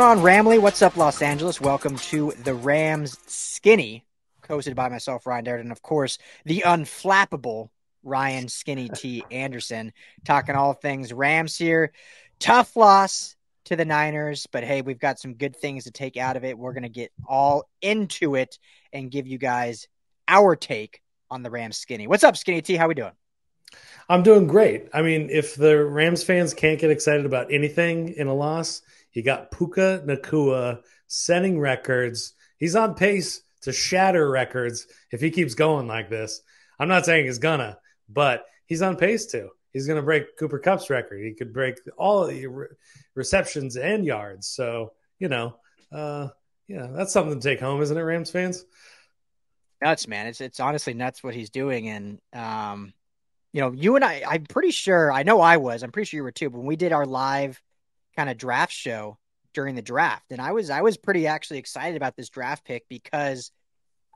going on, Ramley? What's up, Los Angeles? Welcome to the Rams Skinny, hosted by myself, Ryan Dyrud, and of course, the unflappable Ryan Skinny T. Anderson, talking all things Rams here. Tough loss to the Niners, but hey, we've got some good things to take out of it. We're going to get all into it and give you guys our take on the Rams Skinny. What's up, Skinny T? How we doing? I'm doing great. I mean, if the Rams fans can't get excited about anything in a loss, you got Puka Nacua setting records. He's on pace to shatter records if he keeps going like this. I'm not saying he's gonna, but he's on pace to. He's to break Cooper Kupp's record. He could break all the re- receptions and yards. So, you know, uh, yeah, that's something to take home, isn't it, Rams fans? Nuts, man. It's it's honestly nuts what he's doing. And um, you know, you and I, I'm pretty sure, I know I was, I'm pretty sure you were too, but when we did our live kind of draft show during the draft, and I was, I was pretty actually excited about this draft pick because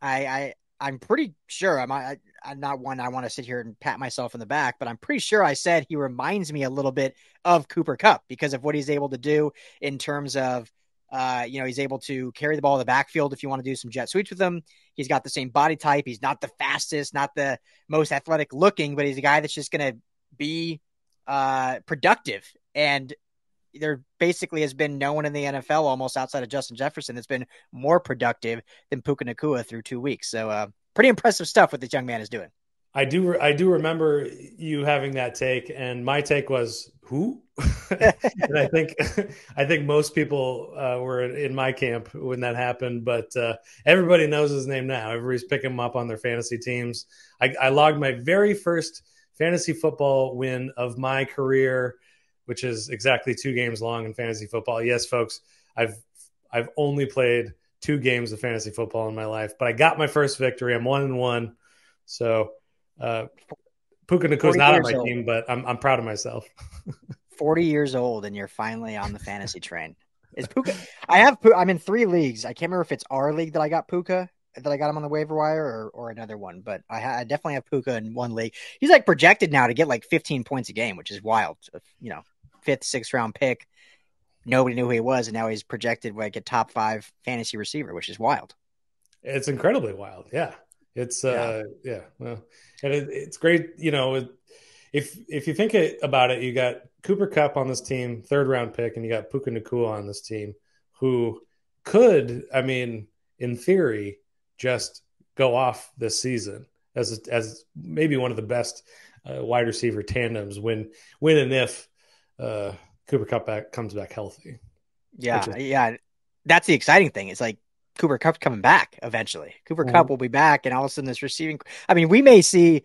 I, I, I'm pretty sure I'm, I, I'm not one I want to sit here and pat myself in the back, but I'm pretty sure I said he reminds me a little bit of Cooper Kupp because of what he's able to do in terms of, uh, you know, he's able to carry the ball in the backfield if you want to do some jet sweeps with him. He's got the same body type. He's not the fastest, not the most athletic looking, but he's a guy that's just going to be uh, productive. And there basically has been no one in the NFL almost outside of Justin Jefferson that's been more productive than Puka Nacua through two weeks. So, uh, pretty impressive stuff what this young man is doing. I do I do remember you having that take, and my take was who? and I think I think most people uh, were in my camp when that happened, but uh, everybody knows his name now. Everybody's picking him up on their fantasy teams. I, I logged my very first fantasy football win of my career, which is exactly two games long in fantasy football. Yes, folks, I've I've only played two games of fantasy football in my life, but I got my first victory. I'm one and one, so uh, Puka Nacua's not on my old. team, but I'm I'm proud of myself. Forty years old, and you're finally on the fantasy train. Is Puka? I have. Puka, I'm in three leagues. I can't remember if it's our league that I got Puka that I got him on the waiver wire or, or another one, but I, ha- I definitely have Puka in one league. He's like projected now to get like 15 points a game, which is wild. You know, fifth, sixth round pick. Nobody knew who he was, and now he's projected like a top five fantasy receiver, which is wild. It's incredibly wild. Yeah. It's uh yeah, yeah well, and it, it's great. You know, if if you think about it, you got Cooper Kupp on this team, third round pick, and you got Puka Nacua on this team, who could, I mean, in theory, just go off this season as as maybe one of the best uh, wide receiver tandems when when and if uh, Cooper Kupp back comes back healthy. Yeah, is- yeah, that's the exciting thing. It's like Cooper Kupp coming back eventually. Cooper mm-hmm. Kupp will be back, and all of a sudden, this receiving. I mean, we may see.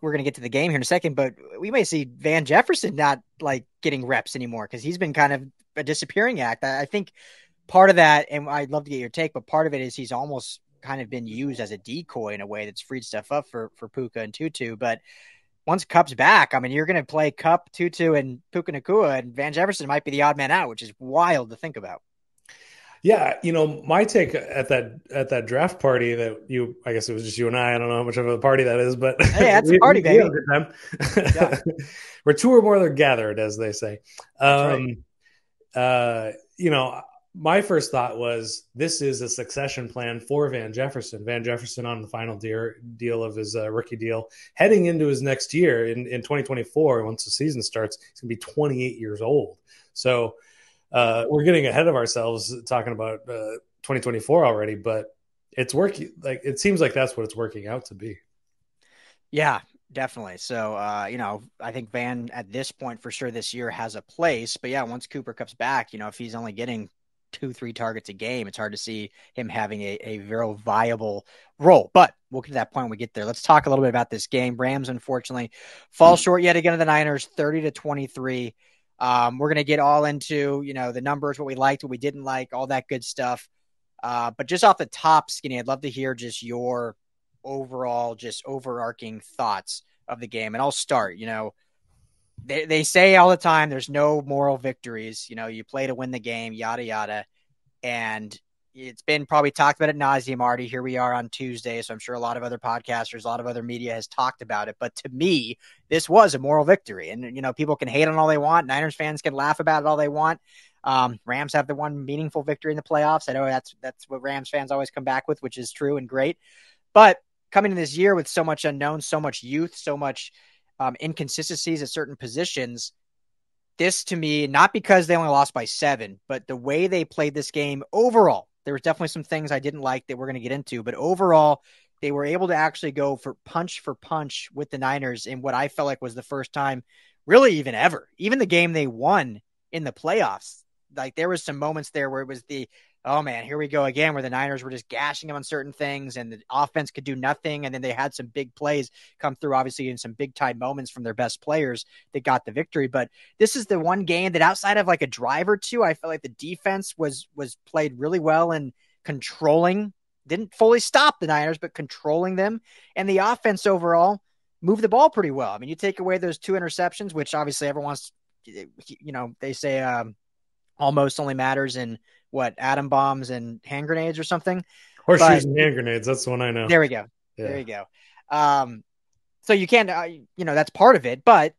We're going to get to the game here in a second, but we may see Van Jefferson not like getting reps anymore because he's been kind of a disappearing act. I, I think part of that, and I'd love to get your take, but part of it is he's almost kind of been used as a decoy in a way that's freed stuff up for for Puka and Tutu. But once Kupp's back, I mean, you're going to play Kupp, Tutu, and Puka Nacua, and Van Jefferson might be the odd man out, which is wild to think about. Yeah, you know, my take at that at that draft party that you, I guess it was just you and I. I don't know how much of a party that is, but hey, that's we, a party, baby. yeah. Where two or more are gathered, as they say. Um, right. uh, you know, my first thought was this is a succession plan for Van Jefferson. Van Jefferson on the final deal, deal of his uh, rookie deal, heading into his next year in, in 2024. Once the season starts, he's going to be 28 years old. So uh, we're getting ahead of ourselves talking about uh, 2024 already, but it's working. Like it seems like that's what it's working out to be. Yeah, definitely. So, uh, you know, I think Van at this point for sure this year has a place. But yeah, once Cooper comes back, you know, if he's only getting two, three targets a game, it's hard to see him having a, a very viable role. But we'll get to that point when we get there. Let's talk a little bit about this game. Rams, unfortunately, fall short yet again of the Niners, 30 to 23. Um, we're going to get all into, you know, the numbers, what we liked, what we didn't like, all that good stuff. Uh, but just off the top, Skinny, I'd love to hear just your overall, just overarching thoughts of the game. And I'll start, you know, they, they say all the time there's no moral victories. You know, you play to win the game, yada, yada. And it's been probably talked about at nauseum already. Here we are on Tuesday, so I'm sure a lot of other podcasters, a lot of other media has talked about it. But to me, this was a moral victory, and you know people can hate on all they want. Niners fans can laugh about it all they want. Um, Rams have the one meaningful victory in the playoffs. I know that's that's what Rams fans always come back with, which is true and great. But coming in this year with so much unknown, so much youth, so much um, inconsistencies at certain positions, this to me, not because they only lost by seven, but the way they played this game overall, there was definitely some things I didn't like that we're going to get into, but overall, they were able to actually go for punch for punch with the Niners in what I felt like was the first time, really even ever. Even the game they won in the playoffs, like there was some moments there where it was the oh man, here we go again, where the Niners were just gashing them on certain things and the offense could do nothing. And then they had some big plays come through, obviously, in some big time moments from their best players that got the victory. But this is the one game that outside of like a drive or two, I felt like the defense was was played really well and controlling, didn't fully stop the Niners, but controlling them. And the offense overall moved the ball pretty well. I mean, you take away those two interceptions, which obviously everyone's you know, they say um, almost only matters in what atom bombs and hand grenades or something. Horseshoes and hand grenades. That's the one I know. There we go. Yeah. There you go. Um, so you can't, uh, you know, that's part of it, but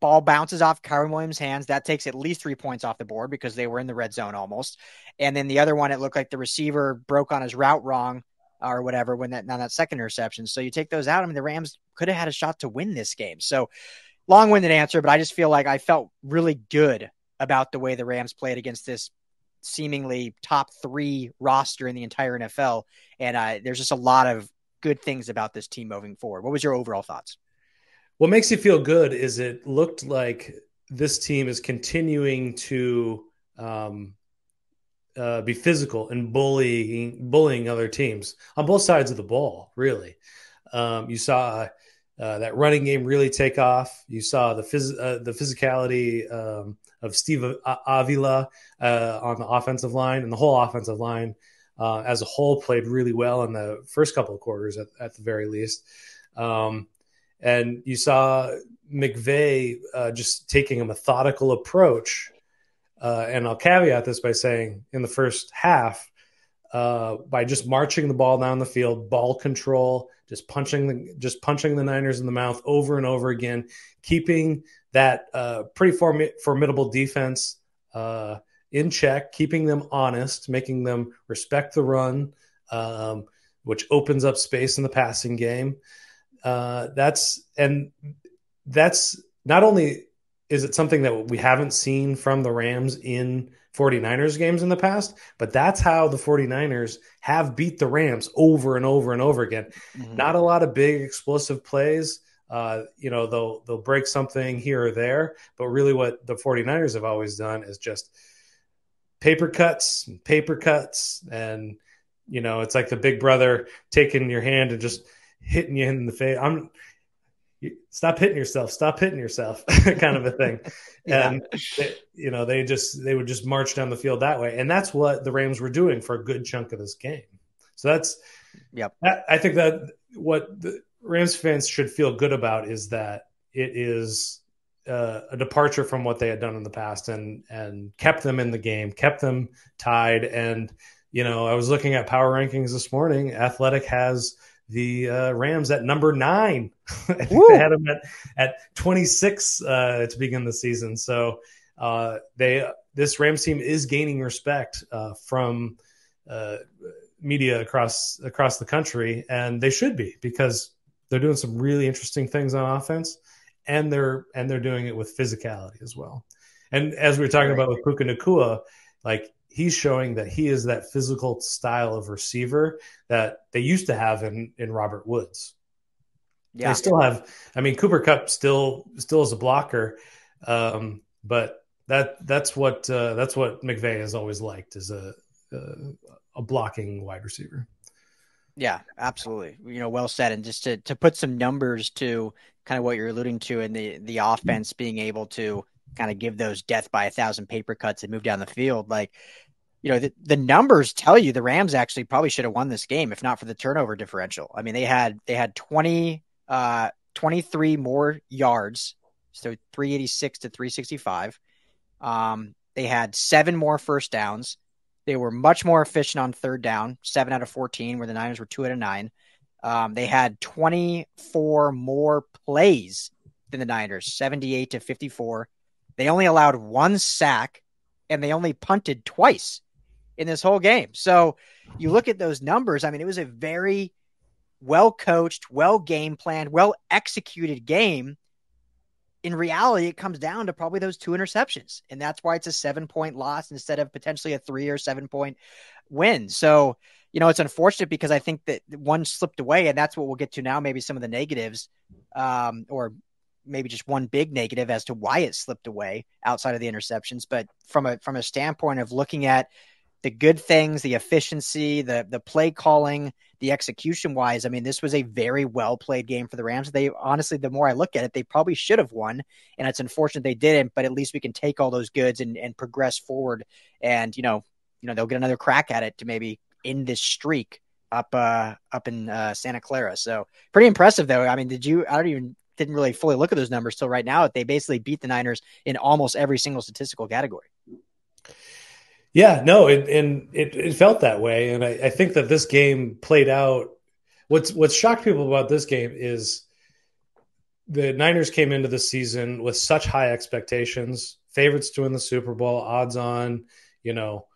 ball bounces off Kyren Williams' hands. That takes at least three points off the board because they were in the red zone almost. And then the other one, it looked like the receiver broke on his route wrong or whatever when that on that second interception. So you take those out. I mean, the Rams could have had a shot to win this game. So long-winded answer, but I just feel like I felt really good about the way the Rams played against this seemingly top three roster in the entire NFL. And uh, there's just a lot of good things about this team moving forward. What was your overall thoughts? What makes you feel good is it looked like this team is continuing to um, uh, be physical and bullying bullying other teams on both sides of the ball. Really, um, you saw uh, that running game really take off. You saw the phys- uh, the physicality um, of Steve Avila uh, on the offensive line, and the whole offensive line uh, as a whole played really well in the first couple of quarters, at, at the very least. Um, and you saw McVay uh, just taking a methodical approach. and I'll caveat this by saying, in the first half, by just marching the ball down the field, ball control just punching the just punching the Niners in the mouth over and over again, keeping that uh, pretty form- formidable defense uh, in check, keeping them honest, making them respect the run, um, which opens up space in the passing game. Uh, that's and that's not only is it something that we haven't seen from the Rams in 49ers games in the past, but that's how the 49ers have beat the Rams over and over and over again. Mm-hmm. Not a lot of big explosive plays. Uh, you know, they'll they'll break something here or there, but really what the 49ers have always done is just paper cuts, paper cuts, and you know, it's like the big brother taking your hand and just hitting you in the face. I'm stop hitting yourself. Stop hitting yourself kind of a thing. Yeah. and they, you know they just they would just march down the field that way. And that's what the rams were doing for a good chunk of this game. So that's yep. that, i think that what the rams fans should feel good about is that it is uh, a departure from what they had done in the past and and kept them in the game kept them tied. And you know i was looking at power rankings this morning. Athletic has the uh, Rams at number nine. I think Woo! they had them at, at 26 uh, to begin the season. So uh, they this Rams team is gaining respect uh, from uh, media across across the country, and they should be because they're doing some really interesting things on offense, and they're and they're doing it with physicality as well. And as we were talking about with Puka Nacua, like he's showing that he is that physical style of receiver that they used to have in in Robert Woods. Yeah. They still have. I mean, Cooper Kupp still still is a blocker, um, but that that's what uh, that's what McVay has always liked is a, a a blocking wide receiver. Yeah, absolutely. You know, well said. And just to to put some numbers to kind of what you're alluding to in the the offense being able to kind of give those death by a thousand paper cuts and move down the field. Like, you know, the, the numbers tell you the Rams actually probably should have won this game if not for the turnover differential. I mean, they had they had 20 uh 23 more yards, so 386 to 365. Um, they had seven more first downs. They were much more efficient on third down, seven out of 14, where the Niners were two out of nine. Um, they had 24 more plays than the Niners, 78 to 54. They only allowed one sack and they only punted twice in this whole game. So you look at those numbers. I mean, it was a very well coached, well game planned, well executed game. In reality, it comes down to probably those two interceptions. And that's why it's a seven point loss instead of potentially a three or seven point win. So, you know, it's unfortunate because I think that one slipped away, and that's what we'll get to now. Maybe some of the negatives, um, or maybe just one big negative as to why it slipped away outside of the interceptions. But from a from a standpoint of looking at the good things, the efficiency, the the play calling, the execution wise, I mean, this was a very well played game for the Rams. They honestly, the more I look at it, they probably should have won, and it's unfortunate they didn't. But at least we can take all those goods and and progress forward, and you know, you know, they'll get another crack at it to maybe end this streak up uh up in uh, Santa Clara. So pretty impressive though. I mean, did you? I don't even didn't really fully look at those numbers till right now. They basically beat the Niners in almost every single statistical category. Yeah, no, it, and it, it felt that way, and I, I think that this game played out. What's what's shocked people about this game is the Niners came into the season with such high expectations, favorites to win the Super Bowl, odds on, you know,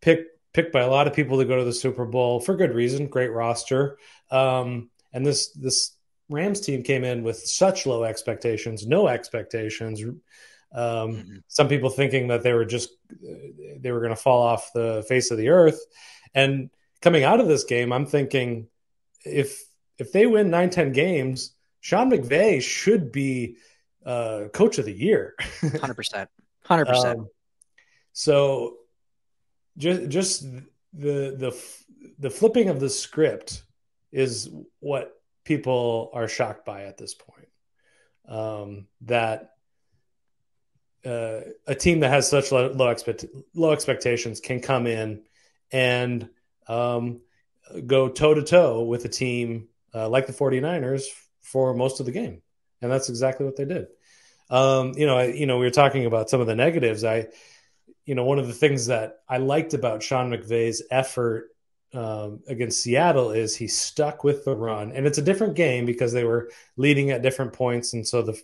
picked picked by a lot of people to go to the Super Bowl for good reason, great roster. Um, and this this Rams team came in with such low expectations, no expectations. Um, mm-hmm. Some people thinking that they were just they were going to fall off the face of the earth. And coming out of this game, I'm thinking if if they win nine ten games, Sean McVay should be uh, coach of the year. Hundred percent, hundred percent. Um, so just just the the the flipping of the script is what people are shocked by at this point. Um, that uh, a team that has such low, low, expect, low expectations can come in and um, go toe to toe with a team uh, like the 49ers for most of the game. And that's exactly what they did. Um, you know, I, you know, we were talking about some of the negatives. I, you know, one of the things that I liked about Sean McVay's effort um, against Seattle is he stuck with the run, and it's a different game because they were leading at different points, and so the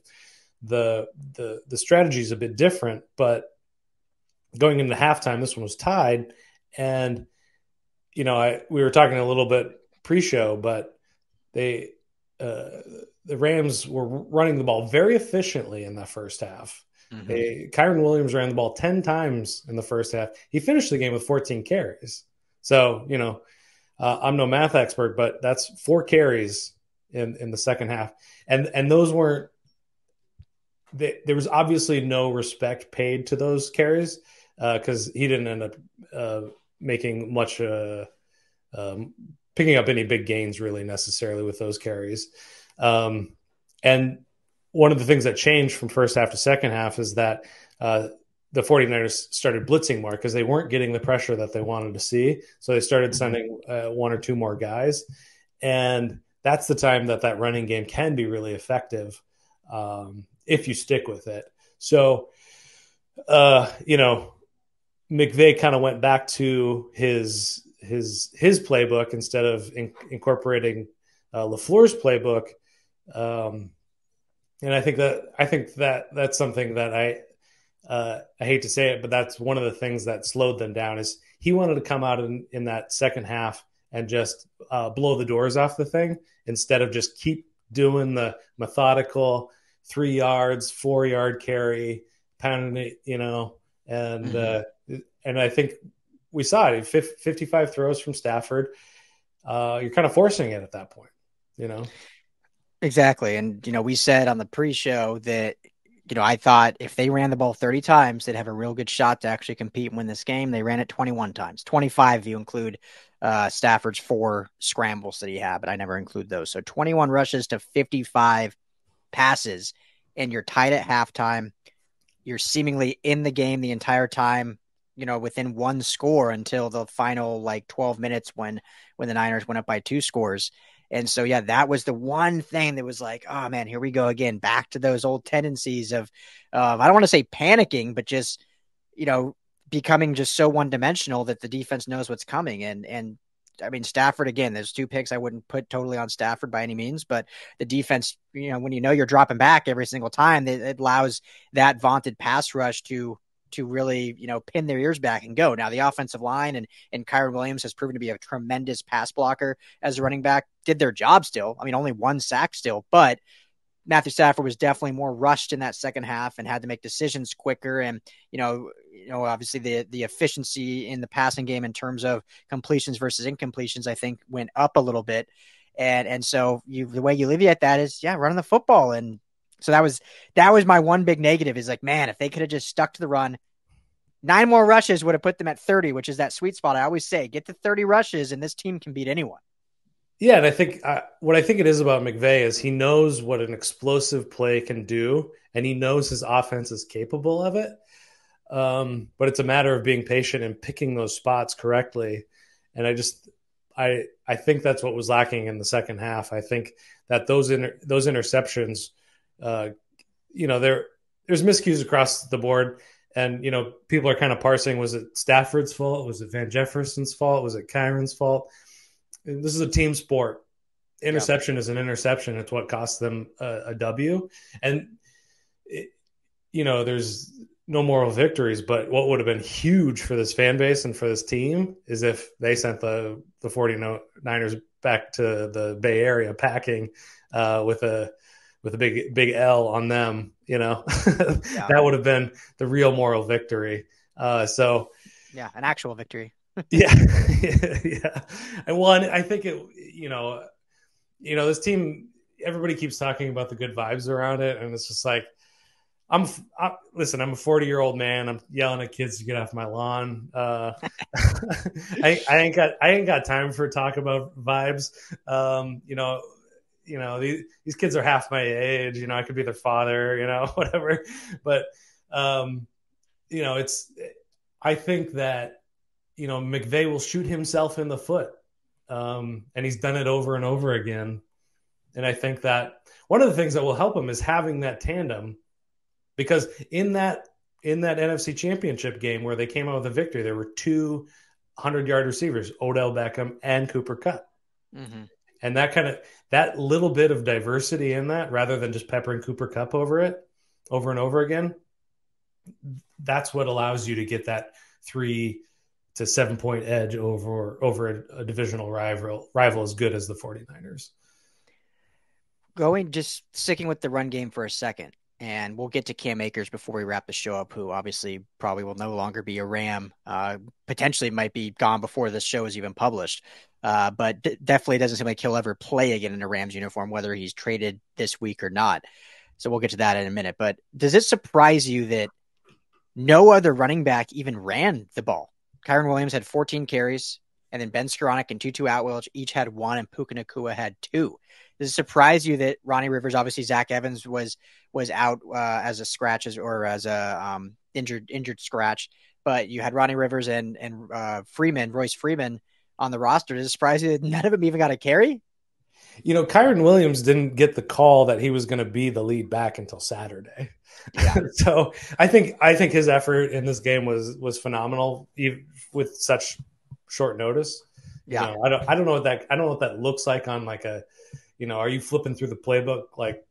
the the the strategy is a bit different. But going into halftime, this one was tied, and you know, I we were talking a little bit pre-show, but they uh, the Rams were running the ball very efficiently in the first half. Mm-hmm. They, Kyren Williams ran the ball 10 times in the first half. He finished the game with 14 carries. So, you know, uh, I'm no math expert, but that's four carries in, in the second half. And, and those weren't, they, there was obviously no respect paid to those carries because uh, he didn't end up uh, making much, uh, um, picking up any big gains really necessarily with those carries. Um, and one of the things that changed from first half to second half is that uh, the 49ers started blitzing more because they weren't getting the pressure that they wanted to see. So they started mm-hmm. sending uh, one or two more guys. And that's the time that that running game can be really effective um, if you stick with it. So, uh, you know, McVay kind of went back to his his his playbook instead of in, incorporating uh, LaFleur's playbook. Um, and I think that I think that that's something that I uh, I hate to say it, but that's one of the things that slowed them down. Is he wanted to come out in, in that second half and just uh, blow the doors off the thing instead of just keep doing the methodical three yards, four yard carry, pounding it, you know, and mm-hmm. uh, and I think we saw it. 55 throws from Stafford. Uh, you're kind of forcing it at that point, you know. Exactly, and you know, we said on the pre-show that you know, I thought if they ran the ball 30 times, they'd have a real good shot to actually compete and win this game. They ran it 21 times, 25 if you include uh, Stafford's four scrambles that he had, but I never include those. So 21 rushes to 55 passes, and you're tied at halftime. You're seemingly in the game the entire time, you know, within one score until the final like 12 minutes when when the Niners went up by two scores. And so, yeah, that was the one thing that was like, oh man, here we go again, back to those old tendencies of, uh, I don't want to say panicking, but just, you know, becoming just so one dimensional that the defense knows what's coming. And, and I mean, Stafford, again, there's two picks I wouldn't put totally on Stafford by any means, but the defense, you know, when you know you're dropping back every single time, it, it allows that vaunted pass rush to to really, you know, pin their ears back and go. Now the offensive line and and Kyren Williams has proven to be a tremendous pass blocker as a running back. Did their job still. I mean, only one sack still, but Matthew Stafford was definitely more rushed in that second half and had to make decisions quicker. And you know, you know, obviously the the efficiency in the passing game in terms of completions versus incompletions, I think, went up a little bit. And and so you the way you alleviate that is yeah, running the football. And so that was that was my one big negative is like, man, if they could have just stuck to the run, nine more rushes would have put them at 30, which is that sweet spot. I always say, get to 30 rushes and this team can beat anyone. Yeah, and I think uh, what I think it is about McVay is he knows what an explosive play can do, and he knows his offense is capable of it. Um, but it's a matter of being patient and picking those spots correctly. And I just, I, I think that's what was lacking in the second half. I think that those inter, those interceptions, uh, you know, there there's miscues across the board, and you know, people are kind of parsing: was it Stafford's fault? Was it Van Jefferson's fault? Was it Kyren's fault? this is a team sport. Interception yeah. is an interception. It's what costs them a, a W. And, it, you know, there's no moral victories, but what would have been huge for this fan base and for this team is if they sent the, the 49ers back to the Bay Area packing uh, with a with a big big L on them, you know, yeah. that would have been the real moral victory. Uh, so, yeah, an actual victory. yeah, yeah. And one, I think it. You know, you know this team. Everybody keeps talking about the good vibes around it, and it's just like I'm. I, listen, I'm a 40 year old man. I'm yelling at kids to get off my lawn. Uh, I, I ain't got. I ain't got time for talk about vibes. Um, you know, you know these, these kids are half my age. You know, I could be their father. You know, whatever. But um, you know, it's. I think that you know, McVay will shoot himself in the foot. Um, and he's done it over and over again. And I think that one of the things that will help him is having that tandem because in that in that NFC championship game where they came out with a victory, there were two 100 yard receivers, Odell Beckham and Cooper Kupp. Mm-hmm. And that kind of that little bit of diversity in that rather than just peppering Cooper Kupp over it over and over again, that's what allows you to get that three to seven point edge over over a, a, divisional rival rival as good as the 49ers. Going just sticking with the run game for a second, and we'll get to Cam Akers before we wrap the show up, who obviously probably will no longer be a Ram. Uh, potentially might be gone before this show is even published. Uh, but d- definitely doesn't seem like he'll ever play again in a Rams uniform, whether he's traded this week or not. So we'll get to that in a minute. But does it surprise you that no other running back even ran the ball Kyren Williams had 14 carries, and then Ben Skowronek and Tutu Atwell each had one, and Puka Nacua had two. Does it surprise you that Ronnie Rivers, obviously Zach Evans was was out uh, as a scratch as, or as a um, injured injured scratch, but you had Ronnie Rivers and and uh, Freeman, Royce Freeman on the roster. Does it surprise you that none of them even got a carry? You know, Kyren Williams didn't get the call that he was going to be the lead back until Saturday. Yeah. so I think I think his effort in this game was was phenomenal, even with such short notice. Yeah, you know, I don't I don't know what that I don't know what that looks like on like a, you know, are you flipping through the playbook like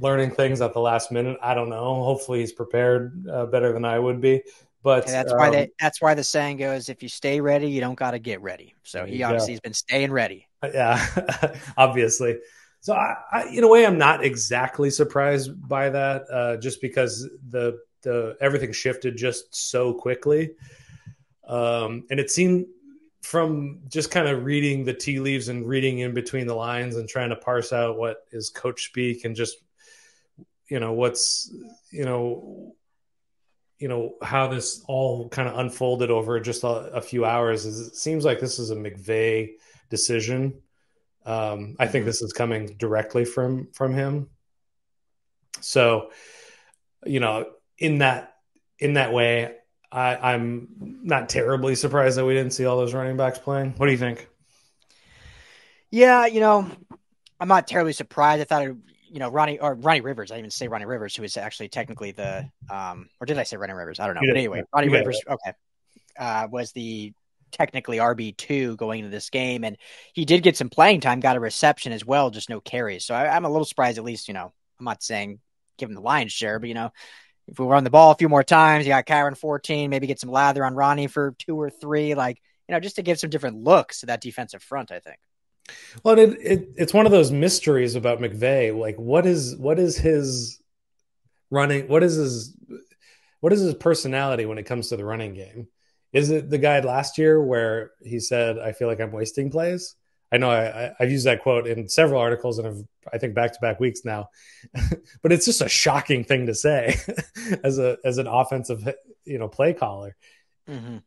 learning things at the last minute? I don't know. Hopefully he's prepared uh, better than I would be. But and that's um, why they, that's why the saying goes: if you stay ready, you don't got to get ready. So he obviously has been staying ready. Yeah, obviously. So I, I, in a way, I'm not exactly surprised by that, uh, just because the the everything shifted just so quickly, um, and it seemed from just kind of reading the tea leaves and reading in between the lines and trying to parse out what is coach speak and just you know what's you know you know how this all kind of unfolded over just a, a few hours is it seems like this is a McVay decision um, I think mm-hmm. this is coming directly from from him. So, you know, in that in that way, I, I'm not terribly surprised that we didn't see all those running backs playing. What do you think? Yeah, you know, I'm not terribly surprised. I thought, it, you know, Ronnie or Ronnie Rivers. I didn't even say Ronnie Rivers, who is actually technically the, um, or did I say Ronnie Rivers? I don't know. But anyway, Ronnie Rivers, okay, uh, was the technically RB2 going into this game. And he did get some playing time, got a reception as well, just no carries. So I, am a little surprised, at least, you know, I'm not saying give him the lion's share, but, you know, if we run the ball a few more times, you got Kyren 14, maybe get some lather on Ronnie for two or three, like, you know, just to give some different looks to that defensive front, I think. Well, it, it, it's one of those mysteries about McVay. Like, what is what is his running? What is his what is his personality when it comes to the running game? Is it the guy last year where he said, "I feel like I'm wasting plays"? I know I, have used that quote in several articles and have, I think back to back weeks now, but it's just a shocking thing to say as a as an offensive you know play caller. Mm-hmm.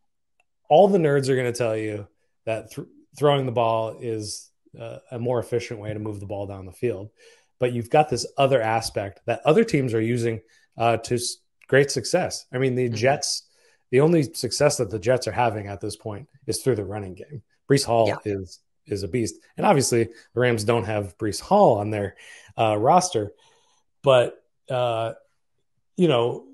All the nerds are going to tell you that th- throwing the ball is uh, a more efficient way to move the ball down the field, but you've got this other aspect that other teams are using uh, to s- great success. I mean, the mm-hmm. Jets. The only success that the Jets are having at this point is through the running game. Breece Hall yeah. is is a beast. And obviously, the Rams don't have Breece Hall on their uh, roster, but uh, you know,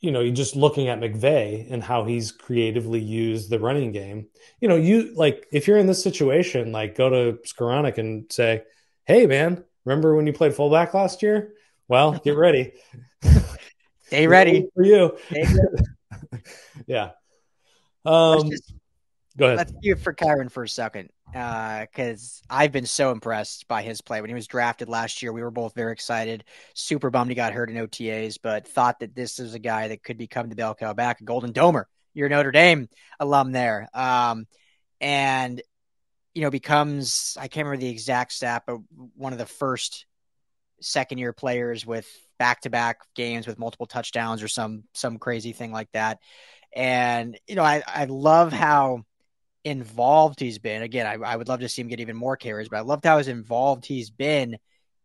you know, you just looking at McVay and how he's creatively used the running game. You know, you like if you're in this situation, like go to Skowronek and say, "Hey, man, remember when you played fullback last year? Well, get ready." Stay ready for you. yeah. Um, just, go ahead. Let's do it for Kyren for a second because uh, I've been so impressed by his play. When he was drafted last year, we were both very excited. Super bummed he got hurt in OTAs, but thought that this is a guy that could become the bell cow back, a Golden Domer. You're Notre Dame alum there. Um, and, you know, becomes, I can't remember the exact stat, but one of the first second year players with back to back games with multiple touchdowns or some, some crazy thing like that. And, you know, I, I love how, involved he's been. Again, I, I, would love to see him get even more carries, but I loved how involved he's been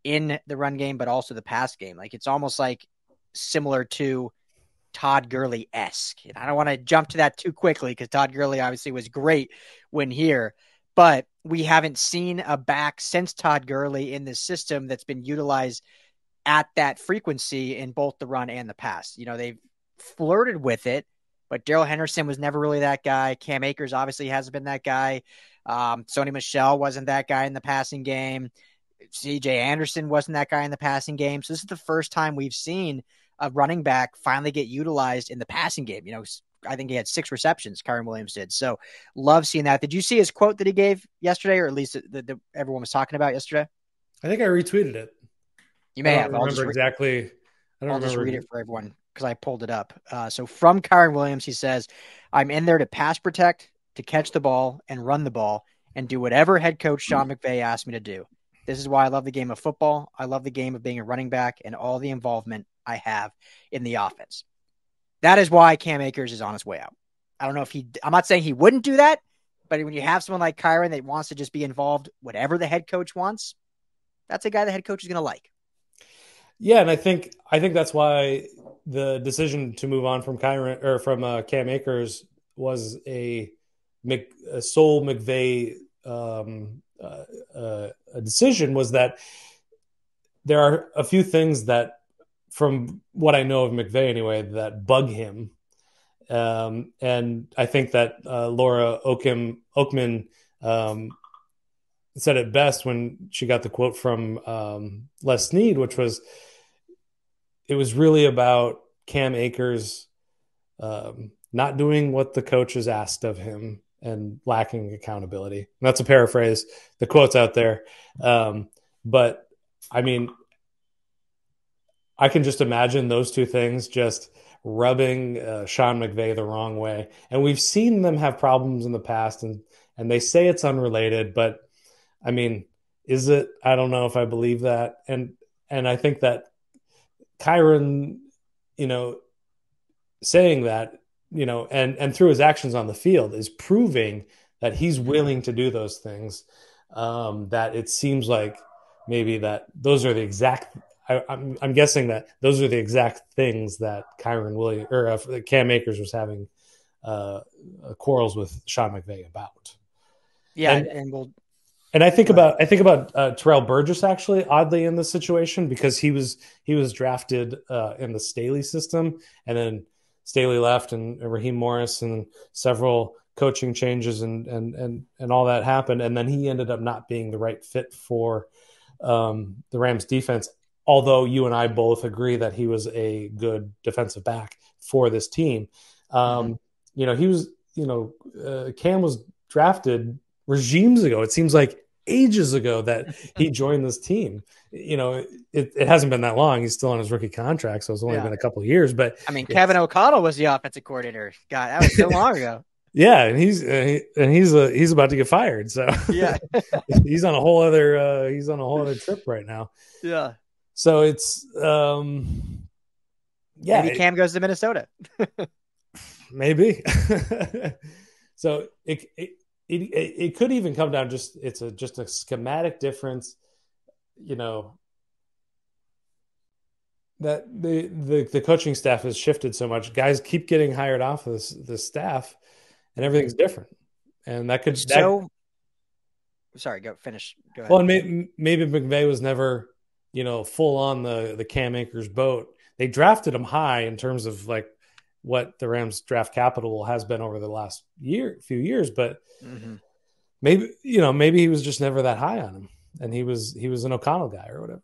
in the run game, but also the pass game. Like it's almost like similar to Todd Gurley esque. I don't want to jump to that too quickly because Todd Gurley obviously was great when here, but we haven't seen a back since Todd Gurley in this system that's been utilized at that frequency in both the run and the pass. You know, they've flirted with it but Darrell Henderson was never really that guy. Cam Akers obviously hasn't been that guy. Um, Sony Michel wasn't that guy in the passing game. CJ Anderson wasn't that guy in the passing game. So this is the first time we've seen a running back finally get utilized in the passing game. You know, I think he had six receptions. Kyren Williams did. So love seeing that. Did you see his quote that he gave yesterday, or at least that everyone was talking about yesterday? I think I retweeted it. You may have. I have. remember re- exactly. I don't I'll remember. just read it for everyone because I pulled it up. Uh, so from Kyren Williams, he says, I'm in there to pass protect, to catch the ball, and run the ball, and do whatever head coach Sean McVay asked me to do. This is why I love the game of football. I love the game of being a running back and all the involvement I have in the offense. That is why Cam Akers is on his way out. I don't know if he, I'm not saying he wouldn't do that, but when you have someone like Kyren that wants to just be involved, whatever the head coach wants, that's a guy the head coach is going to like. Yeah, and I think I think that's why the decision to move on from Kyren or from uh, Cam Akers was a, Mc, a sole McVay um, uh, uh, decision was that there are a few things that, from what I know of McVay anyway, that bug him. Um, and I think that uh, Laura Okmin um, said it best when she got the quote from um, Les Snead, which was, it was really about Cam Akers um, not doing what the coaches asked of him and lacking accountability. And that's a paraphrase. The quote's out there. Um, but I mean, I can just imagine those two things just rubbing uh, Sean McVay the wrong way. And we've seen them have problems in the past and and they say it's unrelated, but I mean, is it? I don't know if I believe that. And and I think that Kyren, you know, saying that, you know, and and through his actions on the field is proving that he's willing to do those things. Um, that it seems like maybe that those are the exact. I, am I'm, I'm guessing that those are the exact things that Kyren Williams or uh, Cam Akers was having uh, quarrels with Sean McVay about. Yeah, and, and we'll and I think about I think about uh, Terrell Burgess actually oddly in this situation because he was he was drafted uh, in the Staley system and then Staley left and, and Raheem Morris and several coaching changes and and and and all that happened and then he ended up not being the right fit for um, the Rams defense although you and I both agree that he was a good defensive back for this team. Um, mm-hmm. You know, he was, you know, uh, Cam was drafted regimes ago. It seems like ages ago that he joined this team. You know, it, it hasn't been that long. He's still on his rookie contract, so it's only yeah. been a couple years. But I mean, Kevin O'Connell was the offensive coordinator. God, that was so long ago. Yeah, and he's uh, he, and he's uh, he's about to get fired. So yeah, he's on a whole other uh, he's on a whole other trip right now. Yeah. So it's um, yeah. Maybe Cam it, goes to Minnesota. maybe. so it, it it it could even come down just it's a just a schematic difference, you know. That the, the the coaching staff has shifted so much. Guys keep getting hired off of this the staff and everything's different. And that could so. That, sorry, go finish. Go ahead. Well, maybe, maybe McVay was never, you know, full on the the Cam Akers boat. They drafted him high in terms of like what the Rams draft capital has been over the last year, few years, but mm-hmm. maybe you know maybe he was just never that high on him, and he was he was an O'Connell guy or whatever.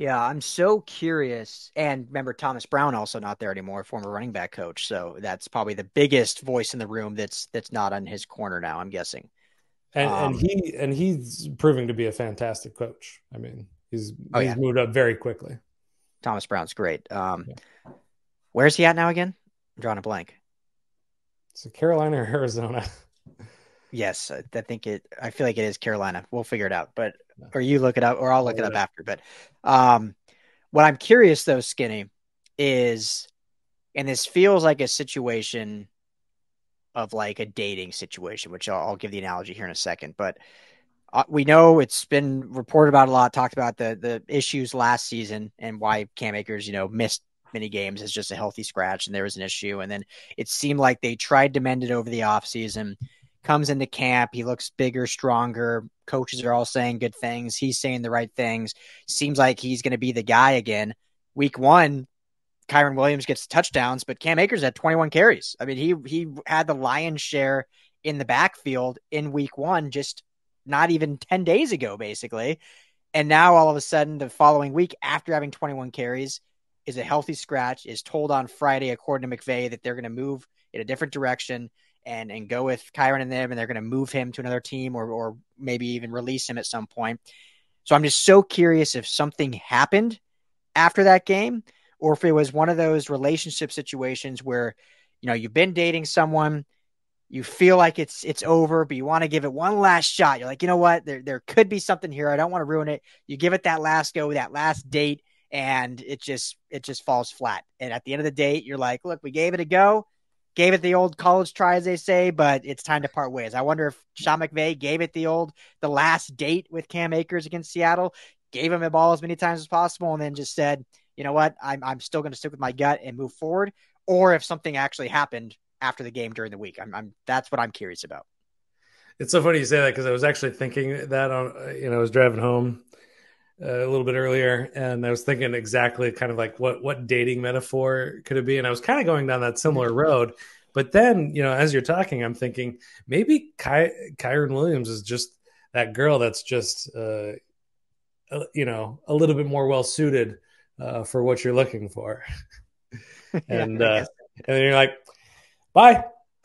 Yeah, I'm so curious. And remember, Thomas Brown also not there anymore, former running back coach. So that's probably the biggest voice in the room that's that's not on his corner now. I'm guessing. And, um, and he and he's proving to be a fantastic coach. I mean, he's oh, he's yeah. moved up very quickly. Thomas Brown's great. Um, yeah. Where's he at now again? I'm drawing a blank. So Carolina or Arizona? yes, I think it. I feel like it is Carolina. We'll figure it out. But or you look it up, or I'll look it up after. But um, what I'm curious though, Skinny, is, and this feels like a situation of like a dating situation, which I'll, I'll give the analogy here in a second. But uh, we know it's been reported about a lot, talked about the the issues last season and why Cam Akers, you know, missed many games as just a healthy scratch, and there was an issue. And then it seemed like they tried to mend it over the offseason comes into camp. He looks bigger, stronger. Coaches are all saying good things. He's saying the right things. Seems like he's going to be the guy again. Week one, Kyren Williams gets touchdowns, but Cam Akers had 21 carries. I mean, he he had the lion's share in the backfield in week one, just not even 10 days ago, basically. And now all of a sudden, the following week, after having 21 carries, is a healthy scratch, is told on Friday, according to McVay, that they're going to move in a different direction and and go with Kyren and them, and they're going to move him to another team or or maybe even release him at some point. So I'm just so curious if something happened after that game, or if it was one of those relationship situations where you know you've been dating someone, you feel like it's it's over, but you want to give it one last shot. You're like, you know what, there there could be something here. I don't want to ruin it. You give it that last go, that last date, and it just it just falls flat. And at the end of the date, you're like, look, we gave it a go gave it the old college try, as they say, but it's time to part ways. I wonder if Sean McVay gave it the old, the last date with Cam Akers against Seattle, gave him the ball as many times as possible, and then just said, you know what, I'm, I'm still going to stick with my gut and move forward. Or if something actually happened after the game during the week. I'm, I'm that's what I'm curious about. It's so funny you say that because I was actually thinking that on, you know, I was driving home a little bit earlier, and I was thinking exactly kind of like what what dating metaphor could it be, and I was kind of going down that similar road. But then, you know, as you're talking, I'm thinking maybe Ky- Kyren Williams is just that girl that's just, uh, you know, a little bit more well suited uh, for what you're looking for. and uh, and then you're like, bye.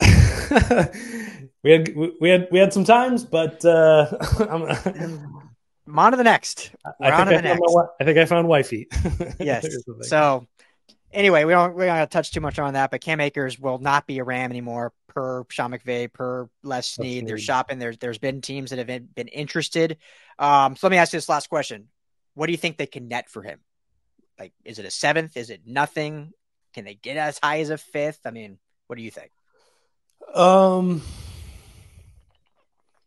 we had we had we had some times, but uh, I'm on to the next. I think I, next. My, I think I found wifey. yes. So anyway, we don't we don't touch too much on that, but Cam Akers will not be a Ram anymore per Sean McVay, per Les Snead. They're shopping. There's there's been teams that have been, been interested. Um, so let me ask you this last question: What do you think they can net for him? Like, is it a seventh? Is it nothing? Can they get as high as a fifth? I mean, what do you think? Um,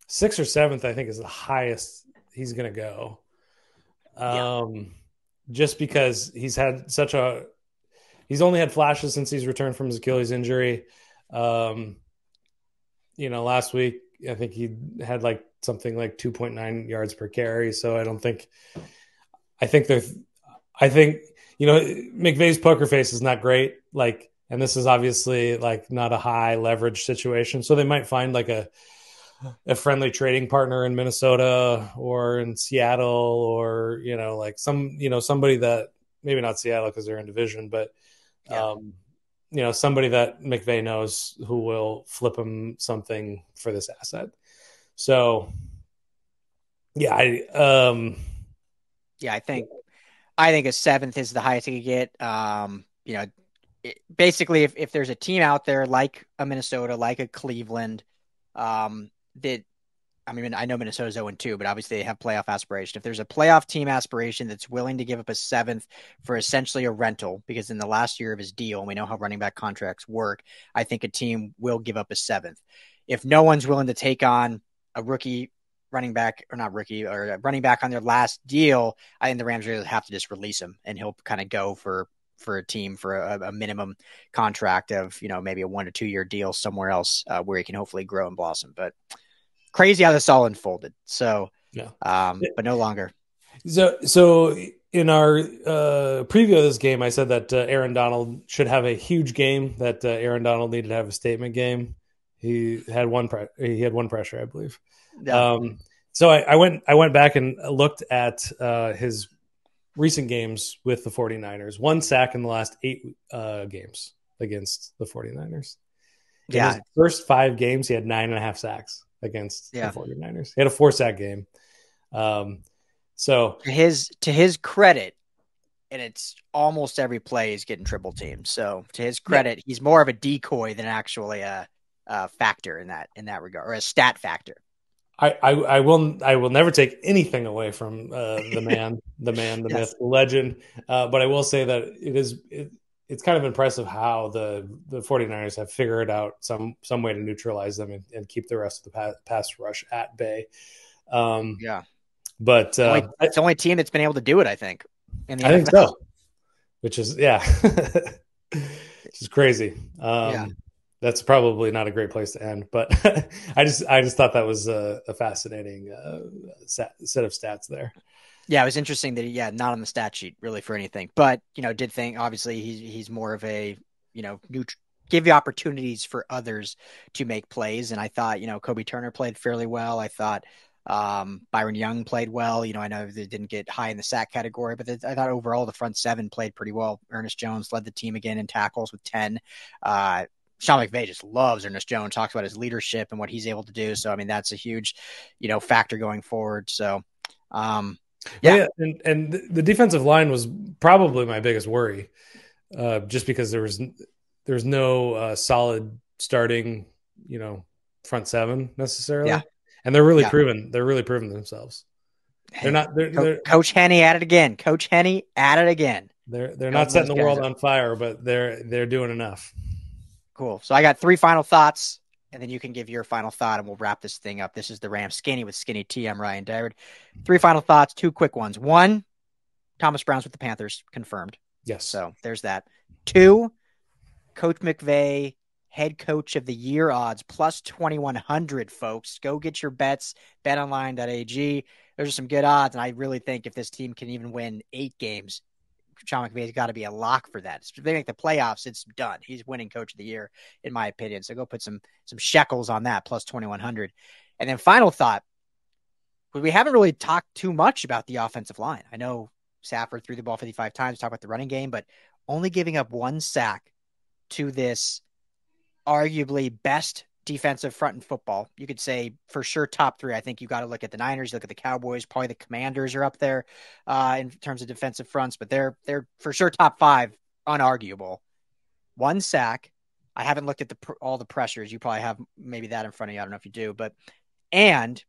sixth or seventh, I think, is the highest he's going to go. Um, yeah. just because he's had such a, he's only had flashes since he's returned from his Achilles injury. Um, you know, last week I think he had like something like 2.9 yards per carry. So I don't think, I think they're, I think you know McVay's poker face is not great. Like, and this is obviously like not a high leverage situation. So they might find like a a friendly trading partner in Minnesota or in Seattle or you know like some you know somebody that maybe not Seattle because they're in division, but yeah. um, you know somebody that McVay knows who will flip him something for this asset. So yeah, I um yeah, I think I think a seventh is the highest you could get. Um, you know, it, basically, if, if there's a team out there like a Minnesota, like a Cleveland, um, that I mean, I know Minnesota's 0 2, but obviously they have playoff aspiration. If there's a playoff team aspiration that's willing to give up a seventh for essentially a rental, because in the last year of his deal, and we know how running back contracts work, I think a team will give up a seventh. If no one's willing to take on a rookie running back, or not rookie, or running back on their last deal, I think the Rams really have to just release him and he'll kind of go for for a team for a, a, minimum contract of you know maybe a one to two year deal somewhere else uh, where he can hopefully grow and blossom. But crazy how this all unfolded. So, yeah. um, but no longer. So, so in our uh, preview of this game, I said that uh, Aaron Donald should have a huge game. That uh, Aaron Donald needed to have a statement game. He had one. Pre- he had one pressure, I believe. Yeah. Um, so I, I, went. I went back and looked at uh, his recent games with the 49ers. One sack in the last eight uh, games against the 49ers. In yeah. his first five games, he had nine and a half sacks against yeah. the 49ers. He had a four sack game. Um, so to his to his credit, and it's almost every play is getting triple teamed. So to his credit, yeah. he's more of a decoy than actually a, a, factor in that in that regard, or a stat factor. I, I, I will I will never take anything away from uh, the man, the man, the yes. myth, the legend. Uh, but I will say that it is it, it's kind of impressive how the the 49ers have figured out some some way to neutralize them and, and keep the rest of the pass rush at bay. Um, yeah, but uh, only, it's the only team that's been able to do it. I think. In the I NFL. think so. Which is yeah, which is crazy. Um, yeah. That's probably not a great place to end, but I just I just thought that was a, a fascinating uh, set, set of stats there. Yeah, it was interesting that he, yeah, not on the stat sheet really for anything, but you know, did think obviously he's he's more of a you know neut- give you opportunities for others to make plays, and I thought you know Kobie Turner played fairly well. I thought um, Byron Young played well. You know, I know they didn't get high in the sack category, but I thought overall the front seven played pretty well. Ernest Jones led the team again in tackles with ten. Uh, Sean McVay just loves Ernest Jones, talks about his leadership and what he's able to do. So, I mean, that's a huge, you know, factor going forward. So, um, yeah. yeah, and and the defensive line was probably my biggest worry, uh, just because there was there's no uh, solid starting, you know, front seven necessarily. Yeah, and they're really yeah. proven. They're really proven themselves. They're not. They're, Co- they're, Coach Henny at it again. Coach Henny at it again. They're they're not setting the world on fire, but they're they're doing enough. Cool. So I got three final thoughts and then you can give your final thought and we'll wrap this thing up. This is the Ram Skinny with Skinny T. I'm Ryan Dyrud. Three final thoughts, two quick ones. One, Thomas Brown's with the Panthers, confirmed. Yes. So there's that. Two, Coach McVay, head coach of the year odds, plus 2100, folks. Go get your bets, betonline.ag. Those are some good odds. And I really think if this team can even win eight games, Sean McVay's got to be a lock for that. If they make the playoffs, it's done. He's winning coach of the year, in my opinion. So go put some some shekels on that, plus 2100. And then final thought, we haven't really talked too much about the offensive line. I know Stafford threw the ball 55 times, talk about the running game, but only giving up one sack to this arguably best defensive front in football. You could say for sure top three. I think you got to look at the Niners, look at the Cowboys, probably the Commanders are up there uh, in terms of defensive fronts, but they're they're for sure top five, unarguable. One sack. I haven't looked at the all the pressures. You probably have maybe that in front of you. I don't know if you do, but and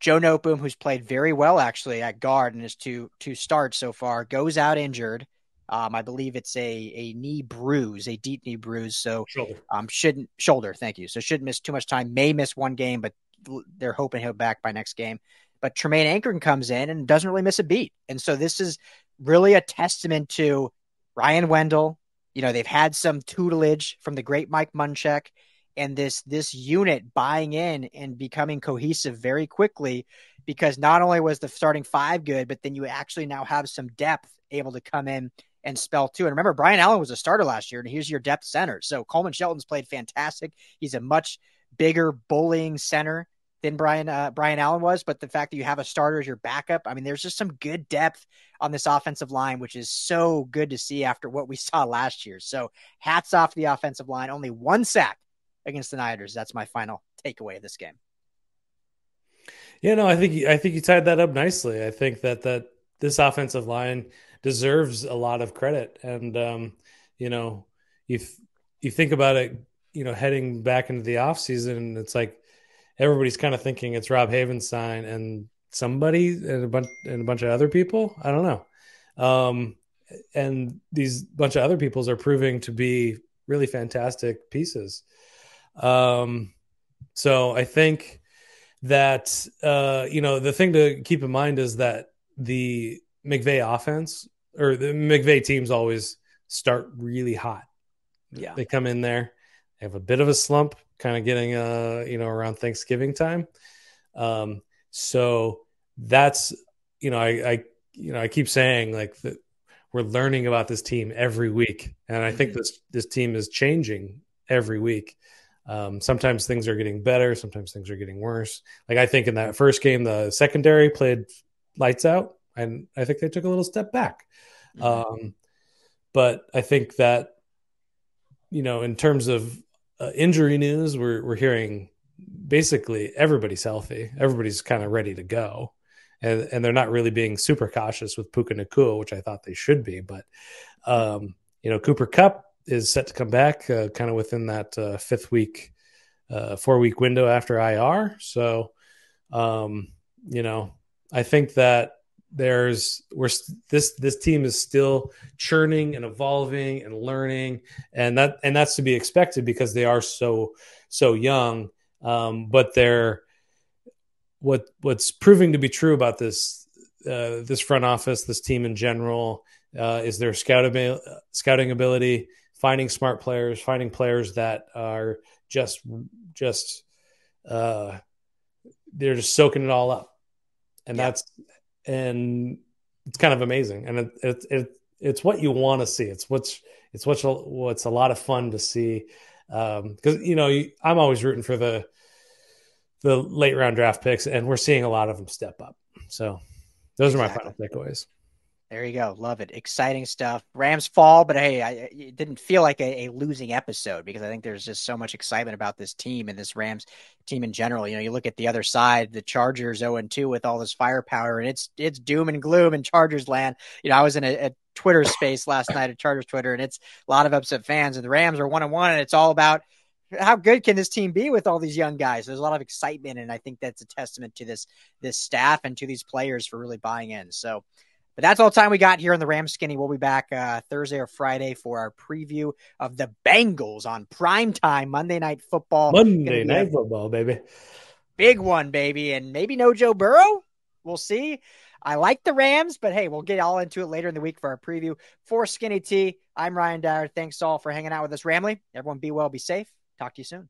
Joe Noteboom, who's played very well actually at guard in his two two starts so far, goes out injured. Um, I believe it's a a knee bruise, a deep knee bruise. So shoulder. Um, shouldn't shoulder. Thank you. So shouldn't miss too much time. May miss one game, but they're hoping he'll back by next game. But Tremayne Anchrum comes in and doesn't really miss a beat. And so this is really a testament to Ryan Wendell. You know, they've had some tutelage from the great Mike Munchak and this this unit buying in and becoming cohesive very quickly because not only was the starting five good, but then you actually now have some depth able to come in and spell too. And remember, Brian Allen was a starter last year, and here's your depth center. So Coleman Shelton's played fantastic. He's a much bigger bullying center than Brian uh, Brian Allen was, but the fact that you have a starter as your backup, I mean, there's just some good depth on this offensive line, which is so good to see after what we saw last year. So hats off the offensive line. Only one sack against the Niners. That's my final takeaway of this game. Yeah, no, I think I think you tied that up nicely. I think that that this offensive line deserves a lot of credit, and um, you know, if you think about it, you know, heading back into the off season, it's like everybody's kind of thinking it's Rob Havenstein and somebody and a bunch and a bunch of other people. I don't know. Um, and these bunch of other peoples are proving to be really fantastic pieces. Um, so I think that uh, you know the thing to keep in mind is that the McVay offense or the McVay teams always start really hot. Yeah, they come in there, they have a bit of a slump, kind of getting uh you know around Thanksgiving time. Um, so that's you know I, I you know I keep saying like that we're learning about this team every week, and I think mm-hmm. this this team is changing every week. Um, sometimes things are getting better, sometimes things are getting worse. Like I think in that first game, the secondary played lights out, and I think they took a little step back. Mm-hmm. Um, but I think that you know, in terms of uh, injury news, we're we're hearing basically everybody's healthy, everybody's kind of ready to go, and and they're not really being super cautious with Puka Nacua, which I thought they should be. But um, you know, Cooper Kupp is set to come back uh, kind of within that uh, fifth week, uh, four week window after IR. So, um, you know, I think that there's we're this this team is still churning and evolving and learning, and that and that's to be expected because they are so so young. Um, but they're what what's proving to be true about this uh, this front office, this team in general, uh, is their scout scouting ability finding smart players, finding players that are just just uh, they're just soaking it all up, and yeah. that's and it's kind of amazing, and it, it, it it's what you want to see. It's what's it's what's what's a lot of fun to see because um, you know I'm always rooting for the the late round draft picks, and we're seeing a lot of them step up. So those exactly. are my final takeaways. There you go. Love it. Exciting stuff. Rams fall, but hey, I, it didn't feel like a, a, losing episode because I think there's just so much excitement about this team and this Rams team in general. You know, you look at the other side, the Chargers 0 and 2 with all this firepower, and it's it's doom and gloom in Chargers land. You know, I was in a, a Twitter space last night at Chargers Twitter, and it's a lot of upset fans, and the Rams are one and one, and it's all about how good can this team be with all these young guys? There's a lot of excitement, and I think that's a testament to this this staff and to these players for really buying in. So but that's all the time we got here on the Ram Skinny. We'll be back uh, Thursday or Friday for our preview of the Bengals on prime time Monday Night Football. Monday Night Football, baby. Big one, baby. And maybe no Joe Burrow. We'll see. I like the Rams, but hey, we'll get all into it later in the week for our preview. For Skinny T, I'm Ryan Dyrud. Thanks all for hanging out with us, Ramley. Everyone be well, be safe. Talk to you soon.